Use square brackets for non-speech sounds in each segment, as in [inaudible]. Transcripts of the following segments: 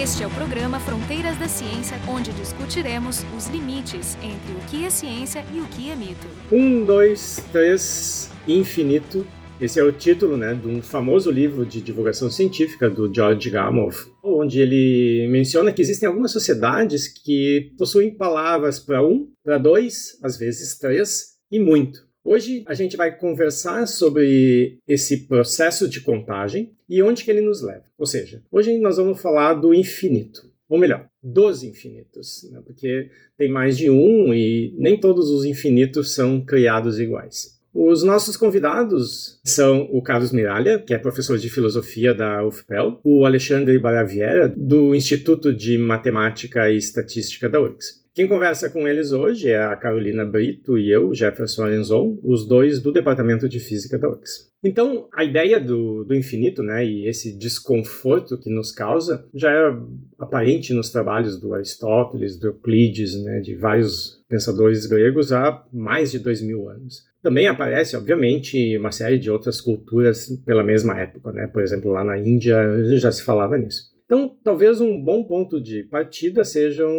Este é o programa Fronteiras da Ciência, onde discutiremos os limites entre o que é ciência e o que é mito. Um, dois, três, infinito. Esse é o título né, de um famoso livro de divulgação científica do George Gamow, onde ele menciona que existem algumas sociedades que possuem palavras para um, para dois, às vezes três e muito. Hoje a gente vai conversar sobre esse processo de contagem e onde que ele nos leva. Ou seja, hoje nós vamos falar do infinito, ou melhor, dos infinitos, né? porque tem mais de um e nem todos os infinitos são criados iguais. Os nossos convidados são o Carlos Miralha, que é professor de filosofia da UFPEL, o Alexandre Baraviera, do Instituto de Matemática e Estatística da URGS. Quem conversa com eles hoje é a Carolina Brito e eu, Jefferson Arenzon, os dois do Departamento de Física da URGS. Então, a ideia do, do infinito, né, e esse desconforto que nos causa, já é aparente nos trabalhos do Aristóteles, do Euclides, né, de vários pensadores gregos há mais de dois mil anos. Também aparece, obviamente, uma série de outras culturas pela mesma época, né? Por exemplo, lá na Índia já se falava nisso. Então, talvez um bom ponto de partida sejam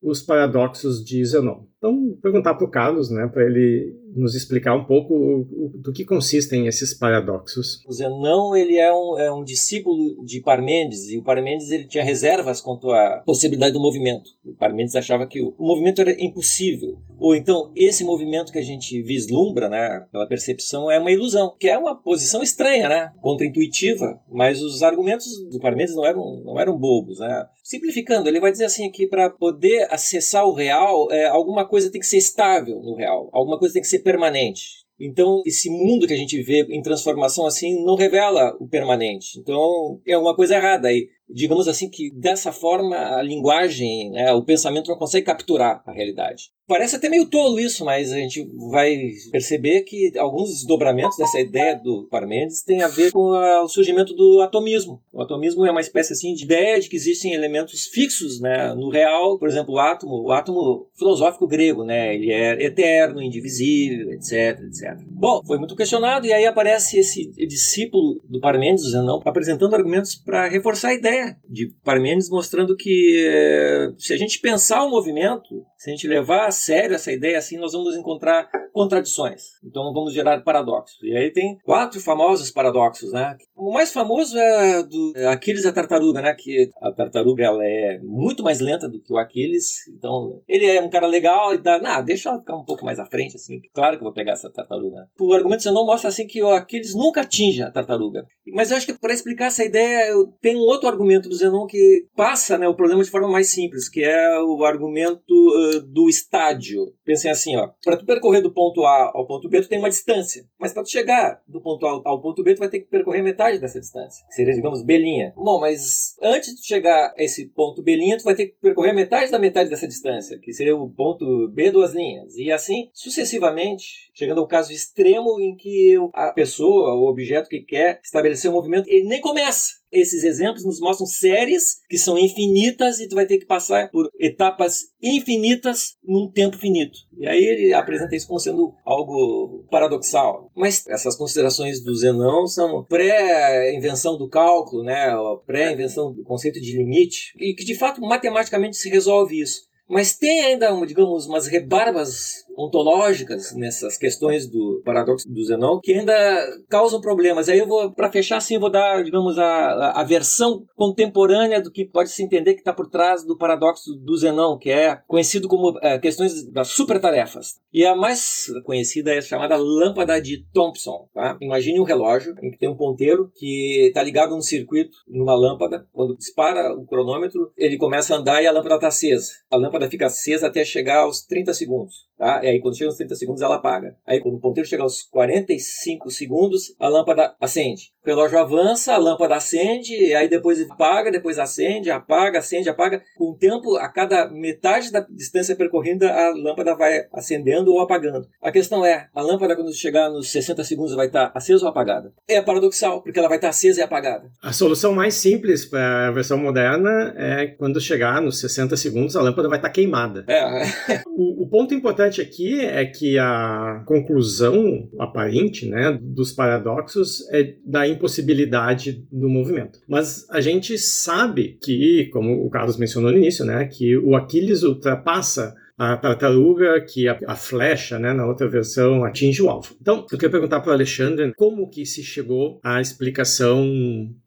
os paradoxos de Zenon. Então, perguntar para o Carlos, né, para ele nos explicar um pouco do que consistem esses paradoxos. O Zenão ele é um, é um discípulo de Parmênides e o Parmênides ele tinha reservas quanto à possibilidade do movimento. O Parmênides achava que o, o movimento era impossível. Ou então esse movimento que a gente vislumbra, né, pela percepção, é uma ilusão, que é uma posição estranha, né, contraintuitiva. Mas os argumentos do Parmênides não eram não eram bobos, né. Simplificando, ele vai dizer assim que para poder acessar o real, é, alguma coisa tem que ser estável no real, alguma coisa tem que ser permanente. Então, esse mundo que a gente vê em transformação assim não revela o permanente. Então, é uma coisa errada aí digamos assim que dessa forma a linguagem, né, o pensamento não consegue capturar a realidade. Parece até meio tolo isso, mas a gente vai perceber que alguns desdobramentos dessa ideia do Parmênides têm a ver com a, o surgimento do atomismo. O atomismo é uma espécie assim de ideia de que existem elementos fixos, né, no real, por exemplo, o átomo, o átomo filosófico grego, né, ele é eterno, indivisível, etc, etc. Bom, foi muito questionado e aí aparece esse discípulo do Parmênides, Zenão, apresentando argumentos para reforçar a ideia de Parmênides mostrando que eh, se a gente pensar o movimento, se a gente levar a sério essa ideia assim, nós vamos encontrar contradições. Então vamos gerar paradoxos. E aí tem quatro famosos paradoxos, né? O mais famoso é do Aquiles e a tartaruga, né? Que a tartaruga ela é muito mais lenta do que o Aquiles. Então ele é um cara legal e dá, nah, deixa ela ficar um pouco mais à frente, assim. Claro que eu vou pegar essa tartaruga. O argumento não mostra assim que o Aquiles nunca atinge a tartaruga. Mas eu acho que para explicar essa ideia, tenho um outro argumento do Zenon que passa né, o problema de forma mais simples, que é o argumento uh, do estádio. Pensem assim, ó, para tu percorrer do ponto A ao ponto B, tu tem uma distância. Mas para tu chegar do ponto A ao ponto B, tu vai ter que percorrer metade dessa distância. Que seria, digamos, B'. Bom, mas antes de chegar a esse ponto B', tu vai ter que percorrer metade da metade dessa distância, que seria o ponto B duas linhas. E assim, sucessivamente, chegando ao caso extremo em que a pessoa, o objeto que quer estabelecer um movimento, ele nem começa esses exemplos nos mostram séries que são infinitas e tu vai ter que passar por etapas infinitas num tempo finito. E aí ele apresenta isso como sendo algo paradoxal. Mas essas considerações do Zenão são pré-invenção do cálculo, né, pré-invenção do conceito de limite, e que de fato matematicamente se resolve isso. Mas tem ainda, digamos, umas rebarbas ontológicas nessas questões do paradoxo do Zenon que ainda causam problemas. Aí eu vou, para fechar eu vou dar, digamos, a, a versão contemporânea do que pode se entender que está por trás do paradoxo do Zenon, que é conhecido como é, questões das supertarefas. E a mais conhecida é a chamada lâmpada de Thomson. Tá? Imagine um relógio em que tem um ponteiro que está ligado num circuito, numa lâmpada. Quando dispara o cronômetro, ele começa a andar e a lâmpada está acesa. A lâmpada fica acesa até chegar aos 30 segundos. Tá? E aí, quando chega aos 30 segundos, ela apaga. Aí, quando o ponteiro chega aos 45 segundos, a lâmpada acende. O relógio avança, a lâmpada acende, e aí depois apaga, depois acende, apaga, acende, apaga. Com o tempo, a cada metade da distância percorrida, a lâmpada vai acendendo ou apagando. A questão é, a lâmpada, quando chegar nos 60 segundos, vai estar acesa ou apagada? É paradoxal, porque ela vai estar acesa e apagada. A solução mais simples para a versão moderna é quando chegar nos 60 segundos, a lâmpada vai estar queimada. É. [laughs] o, o ponto importante importante aqui é que a conclusão aparente né, dos paradoxos é da impossibilidade do movimento. Mas a gente sabe que, como o Carlos mencionou no início, né, que o Aquiles ultrapassa a tartaruga que a, a, flecha, né, na outra versão, atinge o alvo. Então, eu queria perguntar para o Alexandre como que se chegou à explicação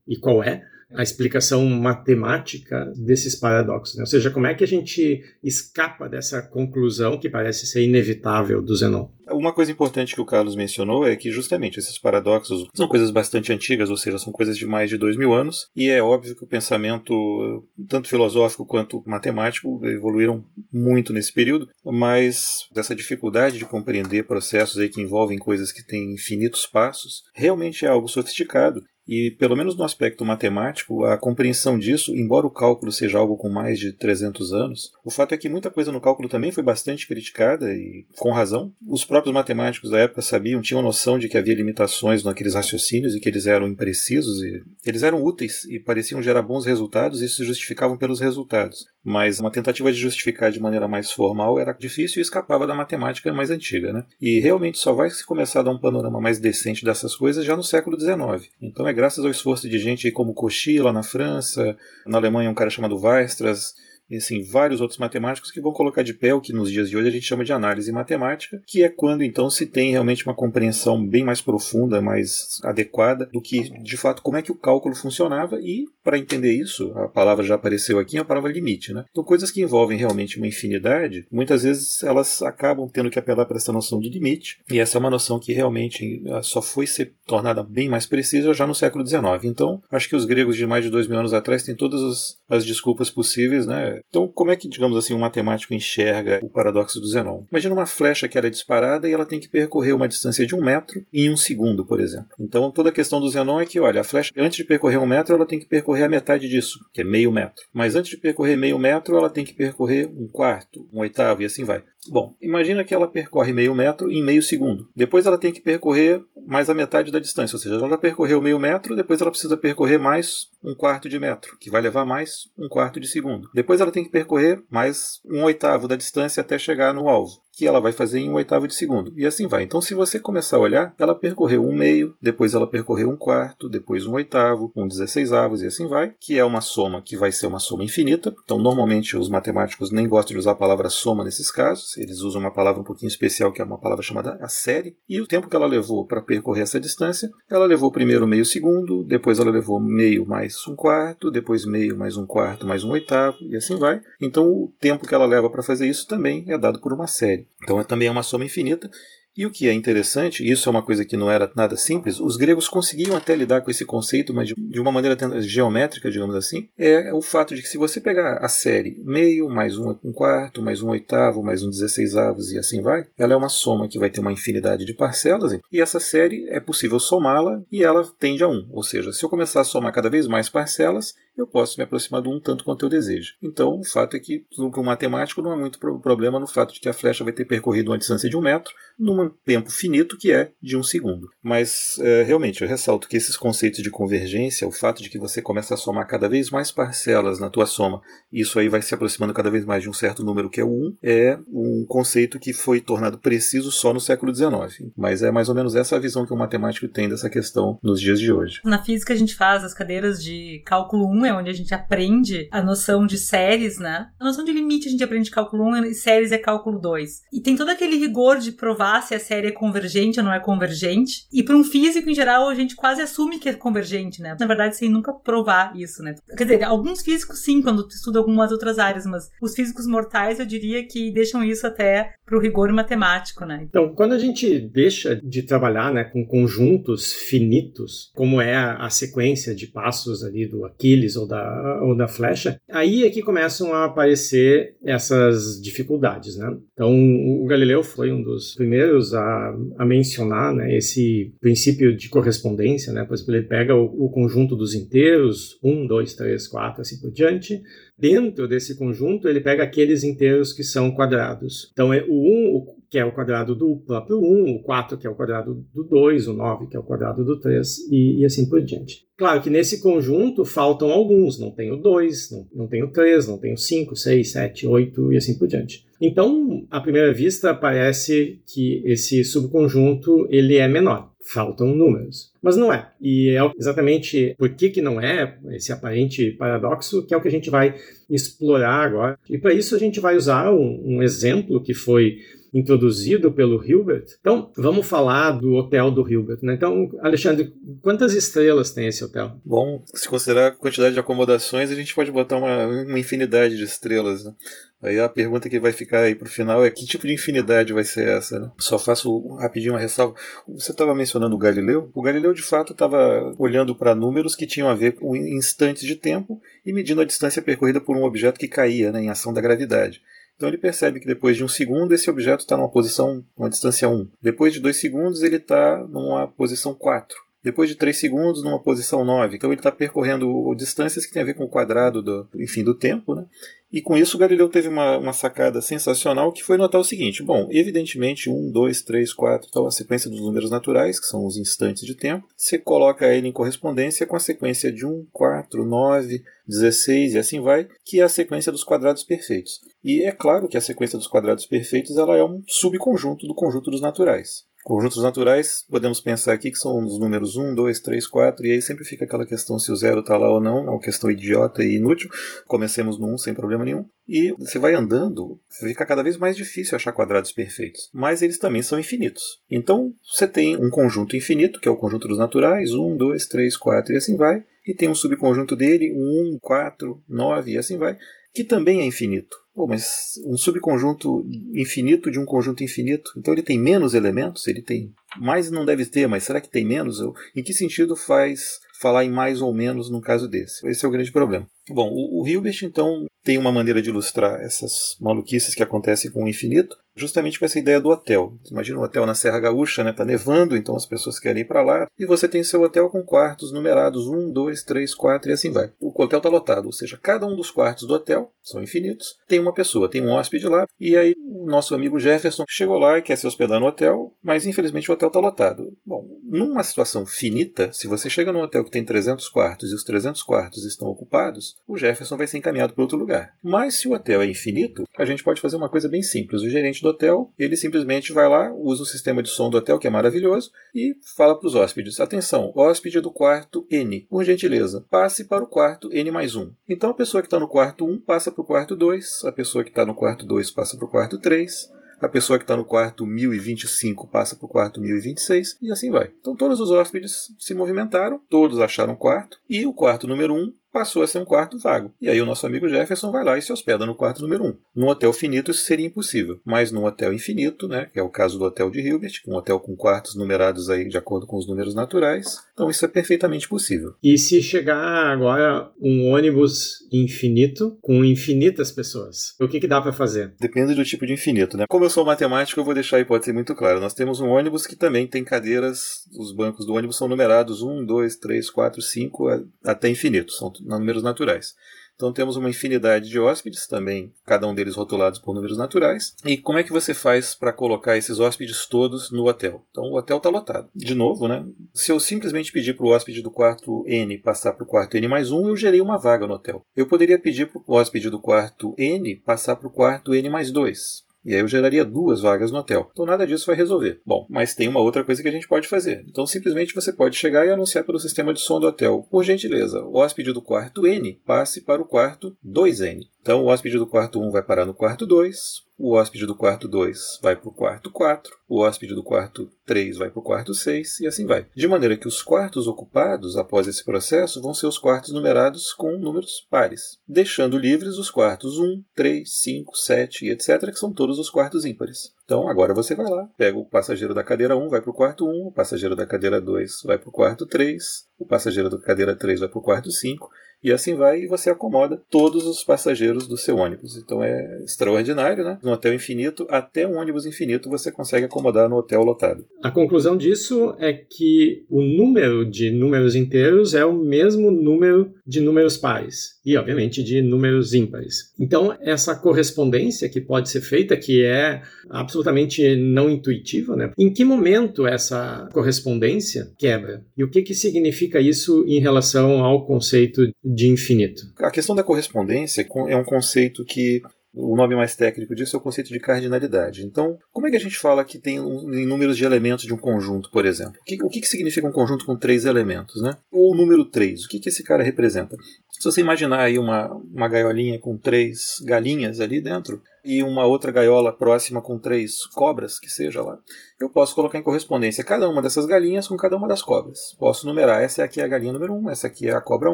e qual é a explicação matemática desses paradoxos. Né? Ou seja, como é que a gente escapa dessa conclusão que parece ser inevitável do Zenon? Uma coisa importante que o Carlos mencionou é que justamente esses paradoxos são coisas bastante antigas, ou seja, são coisas de mais de dois mil anos, e é óbvio que o pensamento, tanto filosófico quanto matemático, evoluíram muito nesse período, mas essa dificuldade de compreender processos aí que envolvem coisas que têm infinitos passos realmente é algo sofisticado e, pelo menos no aspecto matemático, a compreensão disso, embora o cálculo seja algo com mais de 300 anos, o fato é que muita coisa no cálculo também foi bastante criticada e com razão. Os próprios matemáticos da época sabiam, tinham noção de que havia limitações naqueles raciocínios e que eles eram imprecisos e eles eram úteis e pareciam gerar bons resultados e isso se justificavam pelos resultados. Mas uma tentativa de justificar de maneira mais formal era difícil e escapava da matemática mais antiga, né? E realmente só vai se começar a dar um panorama mais decente dessas coisas já no século XIX. Então é graças ao esforço de gente como Cauchy lá na França, na Alemanha um cara chamado Weierstrass, e assim, vários outros matemáticos que vão colocar de pé o que nos dias de hoje a gente chama de análise matemática, que é quando então se tem realmente uma compreensão bem mais profunda, mais adequada do que de fato como é que o cálculo funcionava e para entender isso, a palavra já apareceu aqui, a palavra limite, né? Então coisas que envolvem realmente uma infinidade, muitas vezes elas acabam tendo que apelar para essa noção de limite, e essa é uma noção que realmente só foi ser tornada bem mais precisa já no século XIX. Então, acho que os gregos de mais de dois mil anos atrás têm todas as, as desculpas possíveis, né? Então, como é que, digamos assim, um matemático enxerga o paradoxo do Zenon? Imagina uma flecha que era é disparada e ela tem que percorrer uma distância de um metro em um segundo, por exemplo. Então, toda a questão do Zenon é que, olha, a flecha, antes de percorrer um metro, ela tem que percorrer a metade disso, que é meio metro. Mas antes de percorrer meio metro, ela tem que percorrer um quarto, um oitavo e assim vai. Bom, imagina que ela percorre meio metro em meio segundo. Depois ela tem que percorrer mais a metade da distância, ou seja, ela percorreu meio metro, depois ela precisa percorrer mais um quarto de metro, que vai levar mais um quarto de segundo. Depois ela tem que percorrer mais um oitavo da distância até chegar no alvo que ela vai fazer em um oitavo de segundo. E assim vai. Então, se você começar a olhar, ela percorreu um meio, depois ela percorreu um quarto, depois um oitavo, um dezesseisavos e assim vai, que é uma soma que vai ser uma soma infinita. Então, normalmente os matemáticos nem gostam de usar a palavra soma nesses casos, eles usam uma palavra um pouquinho especial, que é uma palavra chamada a série. E o tempo que ela levou para percorrer essa distância, ela levou primeiro meio segundo, depois ela levou meio mais um quarto, depois meio mais um quarto mais um oitavo, e assim vai. Então, o tempo que ela leva para fazer isso também é dado por uma série. Então é também é uma soma infinita. E o que é interessante, isso é uma coisa que não era nada simples, os gregos conseguiam até lidar com esse conceito, mas de uma maneira geométrica, digamos assim, é o fato de que se você pegar a série meio, mais um, um quarto, mais um oitavo, mais um dezesseisavos e assim vai, ela é uma soma que vai ter uma infinidade de parcelas, e essa série é possível somá-la e ela tende a 1. Ou seja, se eu começar a somar cada vez mais parcelas, eu posso me aproximar do um tanto quanto eu desejo. Então, o fato é que, para o matemático, não há muito problema no fato de que a flecha vai ter percorrido uma distância de um metro num tempo finito que é de um segundo. Mas, é, realmente, eu ressalto que esses conceitos de convergência, o fato de que você começa a somar cada vez mais parcelas na tua soma, isso aí vai se aproximando cada vez mais de um certo número que é o 1, é um conceito que foi tornado preciso só no século XIX. Mas é mais ou menos essa a visão que o matemático tem dessa questão nos dias de hoje. Na física a gente faz as cadeiras de cálculo 1 é onde a gente aprende a noção de séries, né? A noção de limite a gente aprende cálculo 1 e séries é cálculo 2. E tem todo aquele rigor de provar se a série é convergente ou não é convergente. E para um físico, em geral, a gente quase assume que é convergente, né? Na verdade, sem nunca provar isso, né? Quer dizer, alguns físicos sim, quando tu estuda algumas outras áreas, mas os físicos mortais, eu diria que deixam isso até para o rigor matemático, né? Então, quando a gente deixa de trabalhar né, com conjuntos finitos, como é a sequência de passos ali do Aquiles ou da, ou da flecha, aí é que começam a aparecer essas dificuldades, né? Então, o Galileu foi um dos primeiros a, a mencionar né, esse princípio de correspondência, né? Por exemplo, ele pega o, o conjunto dos inteiros, um, dois, três, quatro, assim por diante, Dentro desse conjunto, ele pega aqueles inteiros que são quadrados. Então, é o 1, que é o quadrado do próprio 1, o 4, que é o quadrado do 2, o 9, que é o quadrado do 3, e, e assim por diante. Claro que nesse conjunto faltam alguns, não tem o 2, não, não tem o 3, não tem o 5, 6, 7, 8 e assim por diante. Então, à primeira vista, parece que esse subconjunto ele é menor faltam números. Mas não é. E é exatamente por que, que não é, esse aparente paradoxo, que é o que a gente vai explorar agora. E para isso a gente vai usar um, um exemplo que foi introduzido pelo Hilbert. Então, vamos falar do hotel do Hilbert. Né? Então, Alexandre, quantas estrelas tem esse hotel? Bom, se considerar a quantidade de acomodações, a gente pode botar uma, uma infinidade de estrelas. Né? Aí a pergunta que vai ficar aí pro final é que tipo de infinidade vai ser essa, né? Só faço rapidinho uma ressalva. Você estava mencionando o Galileu. O Galileu, de fato, estava olhando para números que tinham a ver com instantes de tempo e medindo a distância percorrida por um objeto que caía né, em ação da gravidade. Então ele percebe que depois de um segundo esse objeto está numa posição, uma distância 1. Depois de dois segundos ele está numa posição 4. Depois de 3 segundos, numa posição 9. Então ele está percorrendo distâncias que têm a ver com o quadrado do, enfim, do tempo. Né? E com isso, Galileu teve uma, uma, sacada sensacional que foi notar o seguinte: bom, evidentemente, 1, 2, 3, 4, então a sequência dos números naturais, que são os instantes de tempo, você coloca ele em correspondência com a sequência de 1, 4, 9, 16 e assim vai, que é a sequência dos quadrados perfeitos. E é claro que a sequência dos quadrados perfeitos ela é um subconjunto do conjunto dos naturais. Conjuntos naturais, podemos pensar aqui que são os números 1, 2, 3, 4, e aí sempre fica aquela questão se o zero está lá ou não, é uma questão idiota e inútil. Comecemos no 1 sem problema nenhum. E você vai andando, fica cada vez mais difícil achar quadrados perfeitos. Mas eles também são infinitos. Então você tem um conjunto infinito, que é o conjunto dos naturais, 1, 2, 3, 4 e assim vai. E tem um subconjunto dele, 1, 4, 9 e assim vai, que também é infinito. Pô, mas um subconjunto infinito de um conjunto infinito, então ele tem menos elementos? Ele tem mais não deve ter, mas será que tem menos? Em que sentido faz falar em mais ou menos no caso desse? Esse é o grande problema. Bom, o, o Hilbert então tem uma maneira de ilustrar essas maluquices que acontecem com o infinito, justamente com essa ideia do hotel. Imagina um hotel na Serra Gaúcha, né? Tá nevando, então as pessoas querem ir para lá, e você tem seu hotel com quartos numerados 1, 2, 3, 4 e assim vai. O hotel está lotado, ou seja, cada um dos quartos do hotel são infinitos, tem uma pessoa, tem um hóspede lá, e aí o nosso amigo Jefferson chegou lá e quer se hospedar no hotel, mas infelizmente o hotel está lotado. Bom, numa situação finita, se você chega num hotel que tem 300 quartos e os 300 quartos estão ocupados, o Jefferson vai ser encaminhado para outro lugar. Mas se o hotel é infinito, a gente pode fazer uma coisa bem simples. O gerente do hotel, ele simplesmente vai lá, usa o sistema de som do hotel, que é maravilhoso, e fala para os hóspedes: atenção, hóspede do quarto N, por gentileza, passe para o quarto N mais 1. Então a pessoa que está no quarto 1 passa para o quarto 2, a pessoa que está no quarto 2 passa para o quarto 3, a pessoa que está no quarto 1025 passa para o quarto 1026 e assim vai. Então todos os hóspedes se movimentaram, todos acharam quarto e o quarto número 1 passou a ser um quarto vago. E aí o nosso amigo Jefferson vai lá e se hospeda no quarto número 1. Num hotel finito isso seria impossível, mas num hotel infinito, né, que é o caso do hotel de Hilbert, um hotel com quartos numerados aí de acordo com os números naturais, então isso é perfeitamente possível. E se chegar agora um ônibus infinito com infinitas pessoas, o que, que dá para fazer? Depende do tipo de infinito, né? Como eu sou matemático, eu vou deixar a hipótese muito clara. Nós temos um ônibus que também tem cadeiras, os bancos do ônibus são numerados 1, 2, 3, 4, 5 até infinito, são números naturais. Então temos uma infinidade de hóspedes, também cada um deles rotulados por números naturais. E como é que você faz para colocar esses hóspedes todos no hotel? Então o hotel está lotado. De novo, né? Se eu simplesmente pedir para o hóspede do quarto N passar para o quarto N mais 1, eu gerei uma vaga no hotel. Eu poderia pedir para o hóspede do quarto N passar para o quarto N mais 2. E aí eu geraria duas vagas no hotel. Então nada disso vai resolver. Bom, mas tem uma outra coisa que a gente pode fazer. Então simplesmente você pode chegar e anunciar pelo sistema de som do hotel. Por gentileza, o hóspede do quarto N passe para o quarto 2N. Então o hóspede do quarto 1 vai parar no quarto 2, o hóspede do quarto 2 vai para o quarto 4, o hóspede do quarto 3 vai para o quarto 6 e assim vai. De maneira que os quartos ocupados após esse processo vão ser os quartos numerados com números pares, deixando livres os quartos 1, 3, 5, 7 e etc., que são todos os quartos ímpares. Então agora você vai lá, pega o passageiro da cadeira 1, vai para o quarto 1, o passageiro da cadeira 2 vai para o quarto 3, o passageiro da cadeira 3 vai para o quarto 5 e assim vai, e você acomoda todos os passageiros do seu ônibus. Então é extraordinário, né? No hotel infinito, até um ônibus infinito você consegue acomodar no hotel lotado. A conclusão disso é que o número de números inteiros é o mesmo número de números pares e, obviamente, de números ímpares. Então, essa correspondência que pode ser feita, que é absolutamente não intuitiva, né? Em que momento essa correspondência quebra? E o que, que significa isso em relação ao conceito de infinito? A questão da correspondência é um conceito que o nome mais técnico disso é o conceito de cardinalidade. Então, como é que a gente fala que tem um, números de elementos de um conjunto, por exemplo? O que, o que, significa um conjunto com três elementos, né? Ou o número 3, o que, que esse cara representa? Se você imaginar aí uma, uma gaiolinha com três galinhas ali dentro, e uma outra gaiola próxima com três cobras, que seja lá, eu posso colocar em correspondência cada uma dessas galinhas com cada uma das cobras. Posso numerar, essa aqui é a galinha número 1, um, essa aqui é a cobra 1,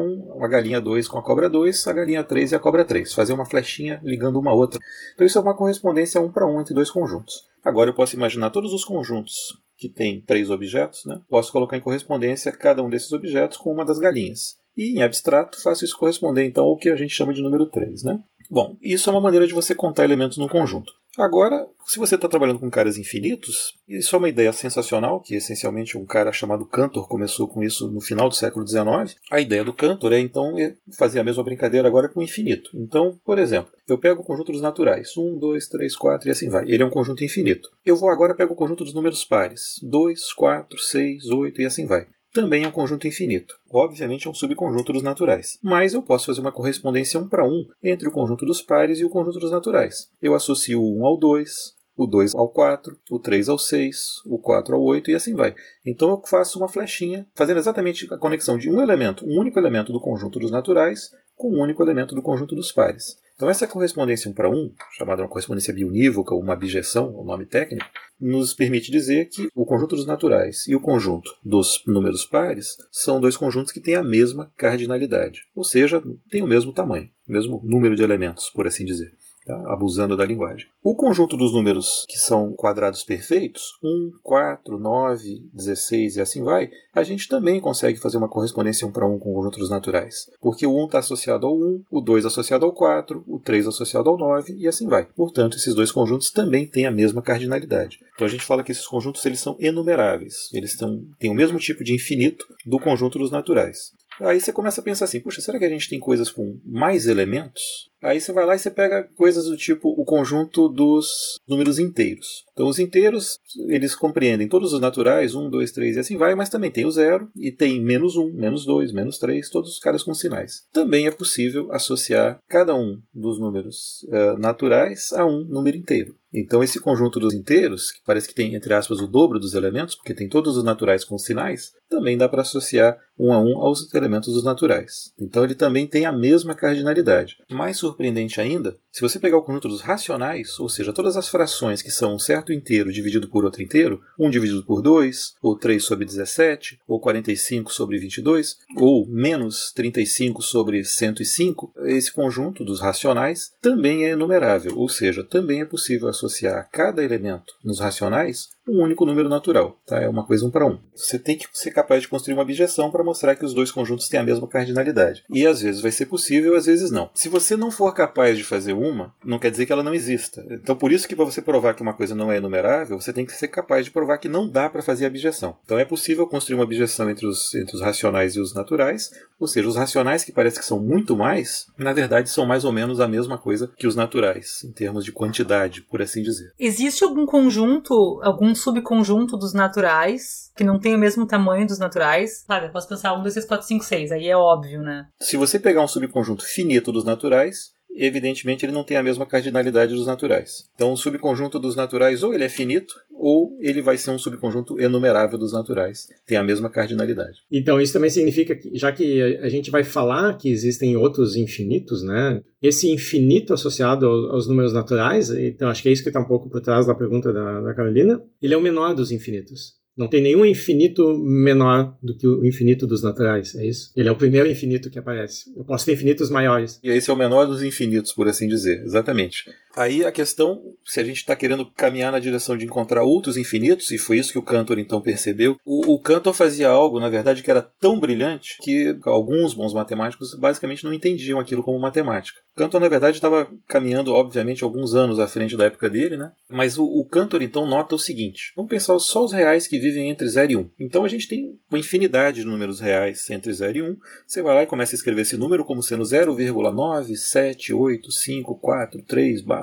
um, a galinha 2 com a cobra 2, a galinha 3 e a cobra 3. Fazer uma flechinha ligando uma a outra. Então isso é uma correspondência um para um entre dois conjuntos. Agora eu posso imaginar todos os conjuntos que têm três objetos, né? posso colocar em correspondência cada um desses objetos com uma das galinhas. E em abstrato faço isso corresponder então ao que a gente chama de número 3. Né? Bom, isso é uma maneira de você contar elementos num conjunto. Agora, se você está trabalhando com caras infinitos, isso é uma ideia sensacional, que essencialmente um cara chamado Cantor começou com isso no final do século XIX. A ideia do Cantor é então é fazer a mesma brincadeira agora com o infinito. Então, por exemplo, eu pego o conjunto dos naturais, 1, 2, 3, 4 e assim vai. Ele é um conjunto infinito. Eu vou agora pego o conjunto dos números pares, 2, 4, 6, 8 e assim vai também é um conjunto infinito. Obviamente é um subconjunto dos naturais. Mas eu posso fazer uma correspondência um para um entre o conjunto dos pares e o conjunto dos naturais. Eu associo o 1 ao 2, o 2 ao 4, o 3 ao 6, o 4 ao 8 e assim vai. Então eu faço uma flechinha, fazendo exatamente a conexão de um elemento, um único elemento do conjunto dos naturais, com um único elemento do conjunto dos pares. Então, essa correspondência 1 para 1, chamada uma correspondência bionívoca ou uma bijeção, o nome técnico, nos permite dizer que o conjunto dos naturais e o conjunto dos números pares são dois conjuntos que têm a mesma cardinalidade, ou seja, têm o mesmo tamanho, o mesmo número de elementos, por assim dizer tá? abusando da linguagem. O conjunto dos números que são quadrados perfeitos, 1, 4, 9, 16 e assim vai, a gente também consegue fazer uma correspondência 1 para 1 com o conjunto dos naturais. Porque o 1 está associado ao 1, o 2 associado ao 4, o 3 associado ao 9 e assim vai. Portanto, esses dois conjuntos também têm a mesma cardinalidade. Então a gente fala que esses conjuntos eles são enumeráveis. Eles tão, têm o mesmo tipo de infinito do conjunto dos naturais. Aí você começa a pensar assim, puxa, será que a gente tem coisas com mais elementos? Aí você vai lá e você pega coisas do tipo o conjunto dos números inteiros. Então os inteiros, eles compreendem todos os naturais, 1, 2, 3 e assim vai, mas também tem o zero e tem menos 1, menos 2, menos 3, todos os caras com sinais. Também é possível associar cada um dos números uh, naturais a um número inteiro. Então, esse conjunto dos inteiros, que parece que tem, entre aspas, o dobro dos elementos, porque tem todos os naturais com sinais, também dá para associar um a um aos elementos dos naturais. Então, ele também tem a mesma cardinalidade. Mais surpreendente ainda, se você pegar o conjunto dos racionais, ou seja, todas as frações que são um certo inteiro dividido por outro inteiro, 1 dividido por 2, ou 3 sobre 17, ou 45 sobre 22, ou menos 35 sobre 105, esse conjunto dos racionais também é enumerável, ou seja, também é possível associar cada elemento nos racionais um único número natural, tá? É uma coisa um para um. Você tem que ser capaz de construir uma objeção para mostrar que os dois conjuntos têm a mesma cardinalidade. E às vezes vai ser possível, às vezes não. Se você não for capaz de fazer uma, não quer dizer que ela não exista. Então por isso que para você provar que uma coisa não é enumerável, você tem que ser capaz de provar que não dá para fazer a objeção. Então é possível construir uma objeção entre os, entre os racionais e os naturais, ou seja, os racionais que parece que são muito mais, na verdade são mais ou menos a mesma coisa que os naturais, em termos de quantidade, por assim dizer. Existe algum conjunto, algum subconjunto dos naturais, que não tem o mesmo tamanho dos naturais. Sabe, eu posso pensar 1, 2, 3, 4, 5, 6, aí é óbvio, né? Se você pegar um subconjunto finito dos naturais, evidentemente ele não tem a mesma cardinalidade dos naturais. Então o subconjunto dos naturais ou ele é finito ou ele vai ser um subconjunto enumerável dos naturais, tem a mesma cardinalidade. Então isso também significa que já que a gente vai falar que existem outros infinitos, né? Esse infinito associado aos números naturais, então acho que é isso que está um pouco por trás da pergunta da, da Carolina, ele é o menor dos infinitos. Não tem nenhum infinito menor do que o infinito dos naturais, é isso? Ele é o primeiro infinito que aparece. Eu posso ter infinitos maiores. E esse é o menor dos infinitos, por assim dizer, exatamente. Aí a questão, se a gente está querendo caminhar na direção de encontrar outros infinitos, e foi isso que o Cantor então percebeu, o, o Cantor fazia algo, na verdade, que era tão brilhante que alguns bons matemáticos basicamente não entendiam aquilo como matemática. Cantor, na verdade, estava caminhando, obviamente, alguns anos à frente da época dele, né? Mas o, o Cantor, então, nota o seguinte: vamos pensar só os reais que vivem entre 0 e 1. Então a gente tem uma infinidade de números reais entre 0 e 1. Você vai lá e começa a escrever esse número como sendo 0,97854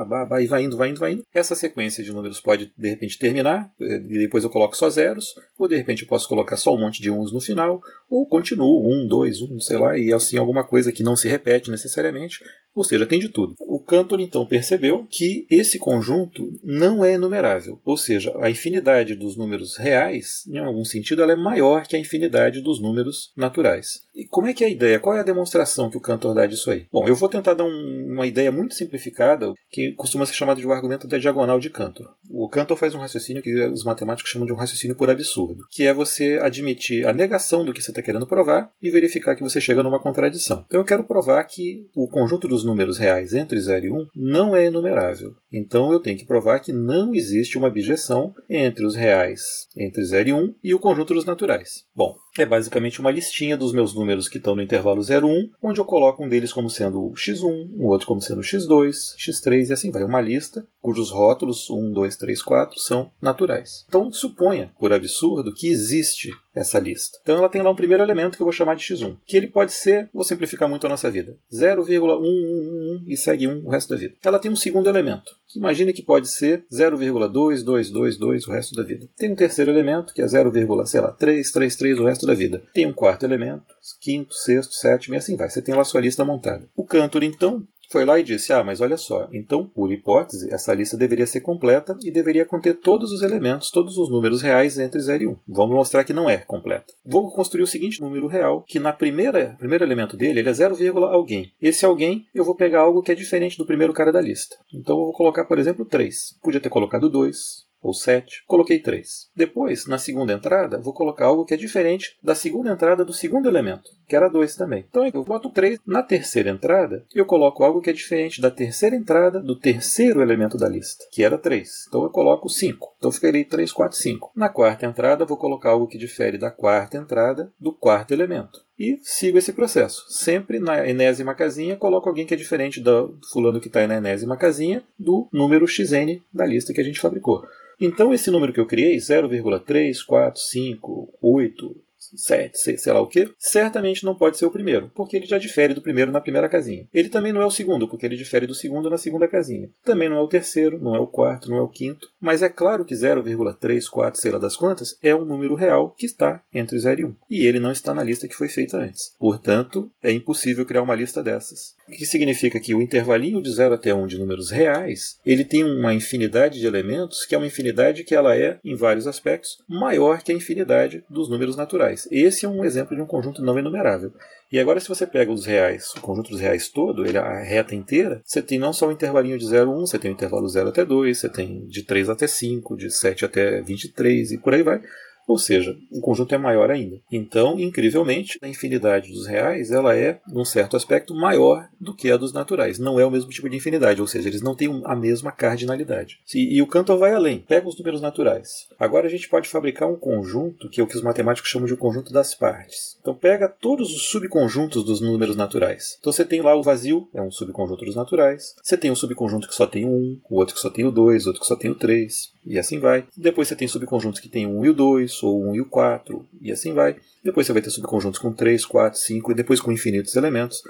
e vai indo, vai indo, vai indo. Essa sequência de números pode, de repente, terminar, eh, e depois eu coloco só zeros, ou de repente eu posso colocar só um monte de uns no final, ou continuo, um, dois, um, sei lá, e assim alguma coisa que não se repete necessariamente, ou seja, tem de tudo. O Cantor então percebeu que esse conjunto não é enumerável, ou seja, a infinidade dos números reais, em algum sentido, ela é maior que a infinidade dos números naturais. E como é que é a ideia? Qual é a demonstração que o Cantor dá disso aí? Bom, eu vou tentar dar um, uma ideia muito simplificada, que costuma ser chamada de o argumento da diagonal de Cantor. O Cantor faz um raciocínio que os matemáticos chamam de um raciocínio por absurdo, que é você admitir a negação do que você está querendo provar e verificar que você chega numa contradição. Então eu quero provar que o conjunto dos números reais entre 0 e 1 não é enumerável. Então eu tenho que provar que não existe uma objeção entre os reais entre 0 e 1 e o conjunto dos naturais. Bom, é basicamente uma listinha dos meus números que estão no intervalo 0, 1, onde eu coloco um deles como sendo x1, um outro como sendo x2, x3 e assim vai. Uma lista cujos rótulos 1, 2, 3, 4 são naturais. Então suponha, por absurdo, que existe essa lista. Então ela tem lá um primeiro elemento que eu vou chamar de x1, que ele pode ser, vou simplificar muito a nossa vida, 0,111 e segue 1 o resto da vida. Ela tem um segundo elemento, que imagine que pode ser 0,2222 o resto da vida. Tem um terceiro elemento, que é 0,333 o resto da vida. Tem um quarto elemento, quinto, sexto, sétimo e assim vai. Você tem lá a sua lista montada. O Cantor, então, foi lá e disse: Ah, mas olha só, então, por hipótese, essa lista deveria ser completa e deveria conter todos os elementos, todos os números reais entre 0 e 1. Vamos mostrar que não é completa. Vou construir o seguinte número real, que na primeira primeiro elemento dele ele é 0, alguém. Esse alguém eu vou pegar algo que é diferente do primeiro cara da lista. Então eu vou colocar, por exemplo, 3. Podia ter colocado 2, ou 7, coloquei 3. Depois, na segunda entrada, vou colocar algo que é diferente da segunda entrada do segundo elemento, que era 2 também. Então eu boto 3 na terceira entrada, eu coloco algo que é diferente da terceira entrada do terceiro elemento da lista, que era 3. Então eu coloco 5. Então eu ficarei 3, 4, 5. Na quarta entrada, vou colocar algo que difere da quarta entrada do quarto elemento e sigo esse processo. Sempre na enésima casinha coloco alguém que é diferente do fulano que está na enésima casinha do número xn da lista que a gente fabricou. Então, esse número que eu criei, 0,34588, 7, sei, sei lá o que, certamente não pode ser o primeiro, porque ele já difere do primeiro na primeira casinha. Ele também não é o segundo, porque ele difere do segundo na segunda casinha. Também não é o terceiro, não é o quarto, não é o quinto. Mas é claro que 0,34, sei lá das quantas, é um número real que está entre 0 e 1. E ele não está na lista que foi feita antes. Portanto, é impossível criar uma lista dessas. O que significa que o intervalinho de 0 até 1 de números reais, ele tem uma infinidade de elementos, que é uma infinidade que ela é, em vários aspectos, maior que a infinidade dos números naturais. Esse é um exemplo de um conjunto não enumerável. E agora, se você pega os reais, o conjunto dos reais todo, ele, a reta inteira, você tem não só o intervalinho de 0 a 1, você tem o intervalo 0 até 2, você tem de 3 até 5, de 7 até 23 e por aí vai. Ou seja, o conjunto é maior ainda. Então, incrivelmente, a infinidade dos reais ela é, num certo aspecto, maior do que a dos naturais. Não é o mesmo tipo de infinidade, ou seja, eles não têm a mesma cardinalidade. E, e o Cantor vai além, pega os números naturais. Agora a gente pode fabricar um conjunto que é o que os matemáticos chamam de conjunto das partes. Então pega todos os subconjuntos dos números naturais. Então você tem lá o vazio, é um subconjunto dos naturais. Você tem um subconjunto que só tem o 1, o outro que só tem o 2, outro que só tem o 3, e assim vai. Depois você tem subconjuntos que tem o 1 e o 2, ou o 1 e o 4, e assim vai. Depois você vai ter subconjuntos com 3, 4, 5 e depois com infinitos elementos.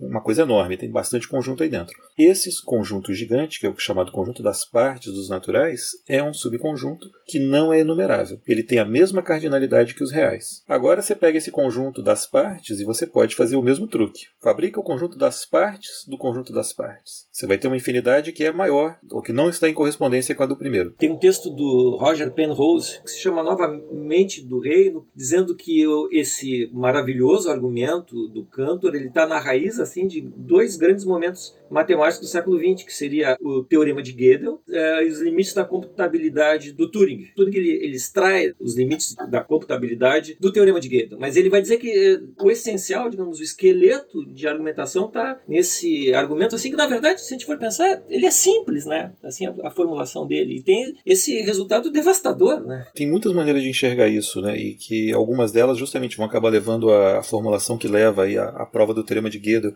Uma coisa enorme, tem bastante conjunto aí dentro. Esse conjunto gigante, que é o chamado conjunto das partes dos naturais, é um subconjunto que não é enumerável. Ele tem a mesma cardinalidade que os reais. Agora você pega esse conjunto das partes e você pode fazer o mesmo truque. Fabrica o conjunto das partes do conjunto das partes. Você vai ter uma infinidade que é maior, ou que não está em correspondência com a do primeiro. Tem um texto do Roger Penrose que se chama Nova mente do reino, dizendo que esse maravilhoso argumento do Cantor ele está na raiz assim de dois grandes momentos matemáticos do século XX, que seria o teorema de Gödel é, e os limites da computabilidade do Turing. Turing ele, ele extrai os limites da computabilidade do teorema de Gödel, mas ele vai dizer que é, o essencial, digamos, o esqueleto de argumentação está nesse argumento assim que na verdade, se a gente for pensar, ele é simples, né? Assim a, a formulação dele e tem esse resultado devastador, né? Tem muitas maneiras de enxergar isso, né? E que algumas delas justamente vão acabar levando a formulação que leva aí a prova do teorema de Gödel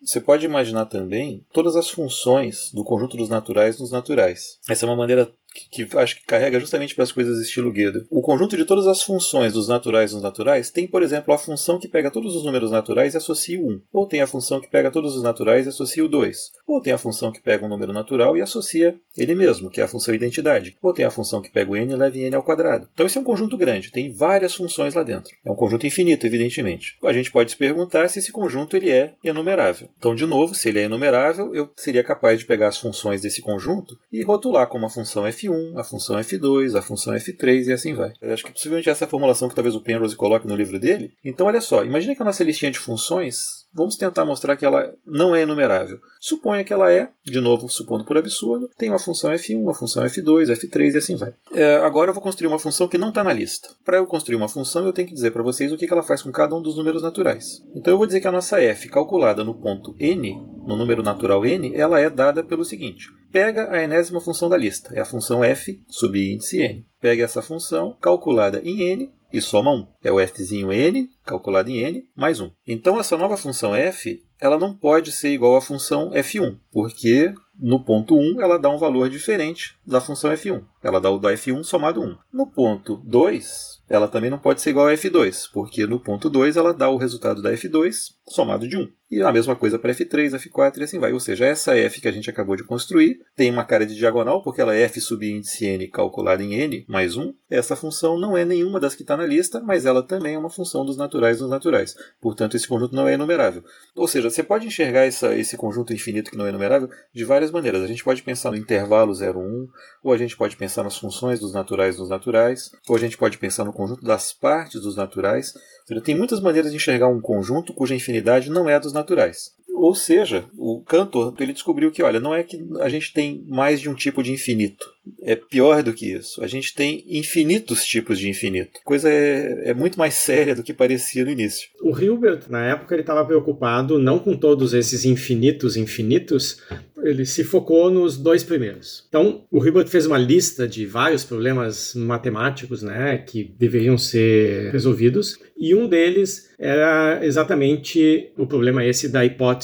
você pode imaginar também todas as funções do conjunto dos naturais nos naturais. Essa é uma maneira que, que, acho que carrega justamente para as coisas estilo Gödel. O conjunto de todas as funções dos naturais nos naturais tem, por exemplo, a função que pega todos os números naturais e associa o 1. Ou tem a função que pega todos os naturais e associa o 2. Ou tem a função que pega um número natural e associa ele mesmo, que é a função identidade. Ou tem a função que pega o n e leva n ao quadrado. Então esse é um conjunto grande, tem várias funções lá dentro. É um conjunto infinito, evidentemente. A gente pode se perguntar se esse conjunto ele é enumerável. Então, de novo, se ele é enumerável, eu seria capaz de pegar as funções desse conjunto e rotular como a função f1 F1, a função F2, a função F3 e assim vai. Eu acho que possivelmente essa é a formulação que talvez o Penrose coloque no livro dele. Então, olha só, imagine que a nossa listinha de funções, vamos tentar mostrar que ela não é enumerável. Suponha que ela é, de novo, supondo por absurdo, tem uma função F1, uma função F2, F3 e assim vai. É, agora eu vou construir uma função que não está na lista. Para eu construir uma função, eu tenho que dizer para vocês o que ela faz com cada um dos números naturais. Então eu vou dizer que a nossa f, calculada no ponto n, no número natural n, ela é dada pelo seguinte. Pega a enésima função da lista, é a função f subíndice n. Pega essa função calculada em n e soma 1. É o fzinho n, calculado em n, mais 1. Então essa nova função f, ela não pode ser igual à função f1, porque no ponto 1 ela dá um valor diferente da função f1. Ela dá o da f1 somado 1. No ponto 2, ela também não pode ser igual a F2, porque no ponto 2 ela dá o resultado da F2 somado de 1. E a mesma coisa para F3, F4 e assim vai. Ou seja, essa F que a gente acabou de construir tem uma cara de diagonal, porque ela é F subíndice n calculada em n mais 1. Essa função não é nenhuma das que está na lista, mas ela também é uma função dos naturais dos naturais. Portanto, esse conjunto não é enumerável. Ou seja, você pode enxergar essa, esse conjunto infinito que não é enumerável de várias maneiras. A gente pode pensar no intervalo 0, 1, ou a gente pode pensar nas funções dos naturais dos naturais, ou a gente pode pensar no conjunto das partes dos naturais. Tem muitas maneiras de enxergar um conjunto cuja infinidade não é a dos naturais. Ou seja, o Cantor ele descobriu que, olha, não é que a gente tem mais de um tipo de infinito. É pior do que isso. A gente tem infinitos tipos de infinito. A coisa é, é muito mais séria do que parecia no início. O Hilbert, na época, ele estava preocupado não com todos esses infinitos infinitos, ele se focou nos dois primeiros. Então, o Hilbert fez uma lista de vários problemas matemáticos, né, que deveriam ser resolvidos, e um deles era exatamente o problema esse da hipótese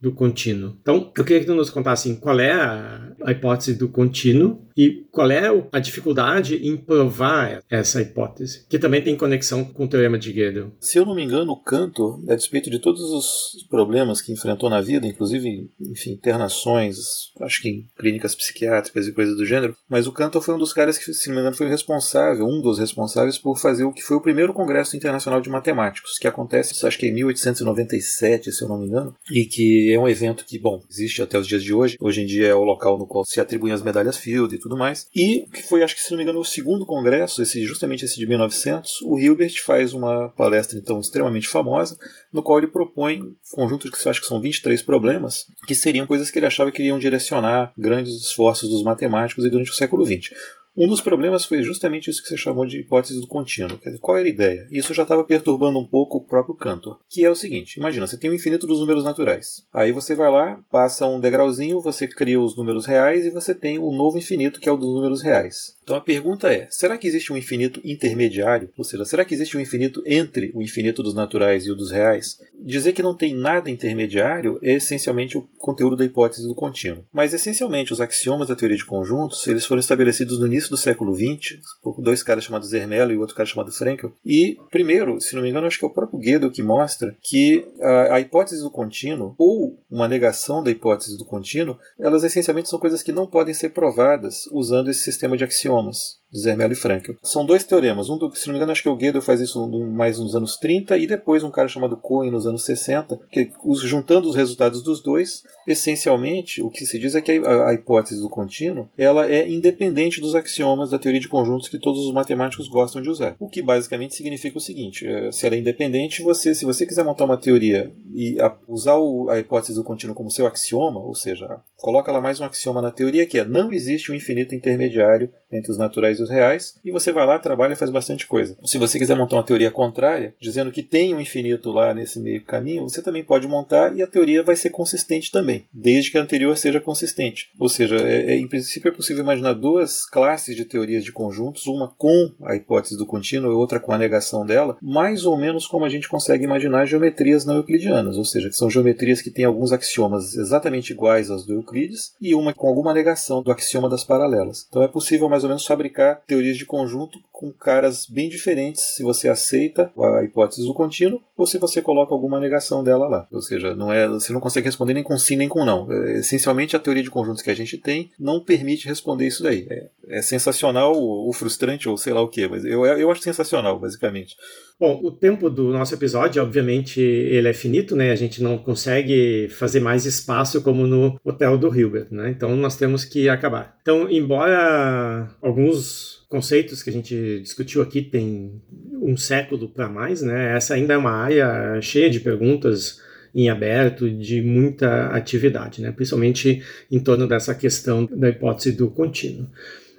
do contínuo. Então, eu queria que tu nos contasse assim, qual é a, a hipótese do contínuo e qual é a dificuldade em provar essa hipótese, que também tem conexão com o teorema de Gödel. Se eu não me engano, Cantor, a despeito de todos os problemas que enfrentou na vida, inclusive, enfim, internações, acho que em clínicas psiquiátricas e coisas do gênero, mas o Cantor foi um dos caras que, se não me engano, foi responsável, um dos responsáveis por fazer o que foi o primeiro Congresso Internacional de Matemáticos, que acontece, acho que em 1897, se eu não me engano, e que é um evento que, bom, existe até os dias de hoje. Hoje em dia é o local no qual se atribuem as medalhas Field e tudo mais. E que foi, acho que se não me engano, o segundo congresso, esse justamente esse de 1900, o Hilbert faz uma palestra então extremamente famosa, no qual ele propõe um conjunto de que acho que são 23 problemas, que seriam coisas que ele achava que iriam direcionar grandes esforços dos matemáticos durante o século XX. Um dos problemas foi justamente isso que você chamou de hipótese do contínuo. Dizer, qual era a ideia? Isso já estava perturbando um pouco o próprio Cantor, que é o seguinte: imagina, você tem o infinito dos números naturais. Aí você vai lá, passa um degrauzinho, você cria os números reais e você tem o novo infinito, que é o dos números reais. Então a pergunta é: será que existe um infinito intermediário? Ou seja, será que existe um infinito entre o infinito dos naturais e o dos reais? Dizer que não tem nada intermediário é essencialmente o conteúdo da hipótese do contínuo. Mas essencialmente os axiomas da teoria de conjuntos eles foram estabelecidos no início do século XX por dois caras chamados Zermelo e outro cara chamado Frankel. E primeiro, se não me engano, acho que é o próprio Gödel que mostra que a, a hipótese do contínuo ou uma negação da hipótese do contínuo, elas essencialmente são coisas que não podem ser provadas usando esse sistema de axiomas. Holmes. Zermelo e Frankel. São dois teoremas. Um, do, se não me engano, acho que o Gödel faz isso mais nos anos 30 e depois um cara chamado Cohen nos anos 60, que juntando os resultados dos dois, essencialmente o que se diz é que a, a hipótese do contínuo ela é independente dos axiomas da teoria de conjuntos que todos os matemáticos gostam de usar. O que basicamente significa o seguinte: é, se ela é independente, você, se você quiser montar uma teoria e a, usar o, a hipótese do contínuo como seu axioma, ou seja, coloca lá mais um axioma na teoria que é não existe um infinito intermediário entre os naturais reais, e você vai lá, trabalha e faz bastante coisa. Se você quiser montar uma teoria contrária, dizendo que tem um infinito lá nesse meio caminho, você também pode montar e a teoria vai ser consistente também, desde que a anterior seja consistente. Ou seja, é, é, em princípio é possível imaginar duas classes de teorias de conjuntos, uma com a hipótese do contínuo e outra com a negação dela, mais ou menos como a gente consegue imaginar geometrias não euclidianas, ou seja, que são geometrias que têm alguns axiomas exatamente iguais aos do Euclides e uma com alguma negação do axioma das paralelas. Então é possível mais ou menos fabricar teorias de conjunto com caras bem diferentes se você aceita a hipótese do contínuo ou se você coloca alguma negação dela lá. Ou seja, não é, você não consegue responder nem com sim nem com não. É, essencialmente a teoria de conjuntos que a gente tem não permite responder isso daí. É, é sensacional ou, frustrante ou sei lá o que, mas eu, eu acho sensacional, basicamente. Bom, o tempo do nosso episódio, obviamente, ele é finito, né? A gente não consegue fazer mais espaço como no Hotel do Hilbert, né? Então nós temos que acabar. Então, embora alguns conceitos que a gente discutiu aqui tem um século para mais, né? Essa ainda é uma área cheia de perguntas em aberto, de muita atividade, né? Principalmente em torno dessa questão da hipótese do contínuo.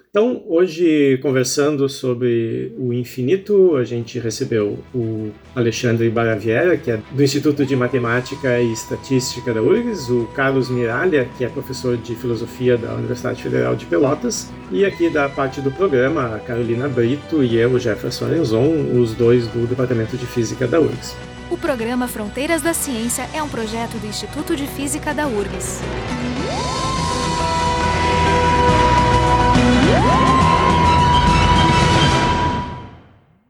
Então, hoje, conversando sobre o infinito, a gente recebeu o Alexandre Baraviera, que é do Instituto de Matemática e Estatística da URGS, o Carlos Miralha, que é professor de Filosofia da Universidade Federal de Pelotas, e aqui da parte do programa, a Carolina Brito e eu, Jefferson Arenzon, os dois do Departamento de Física da URGS. O programa Fronteiras da Ciência é um projeto do Instituto de Física da URGS.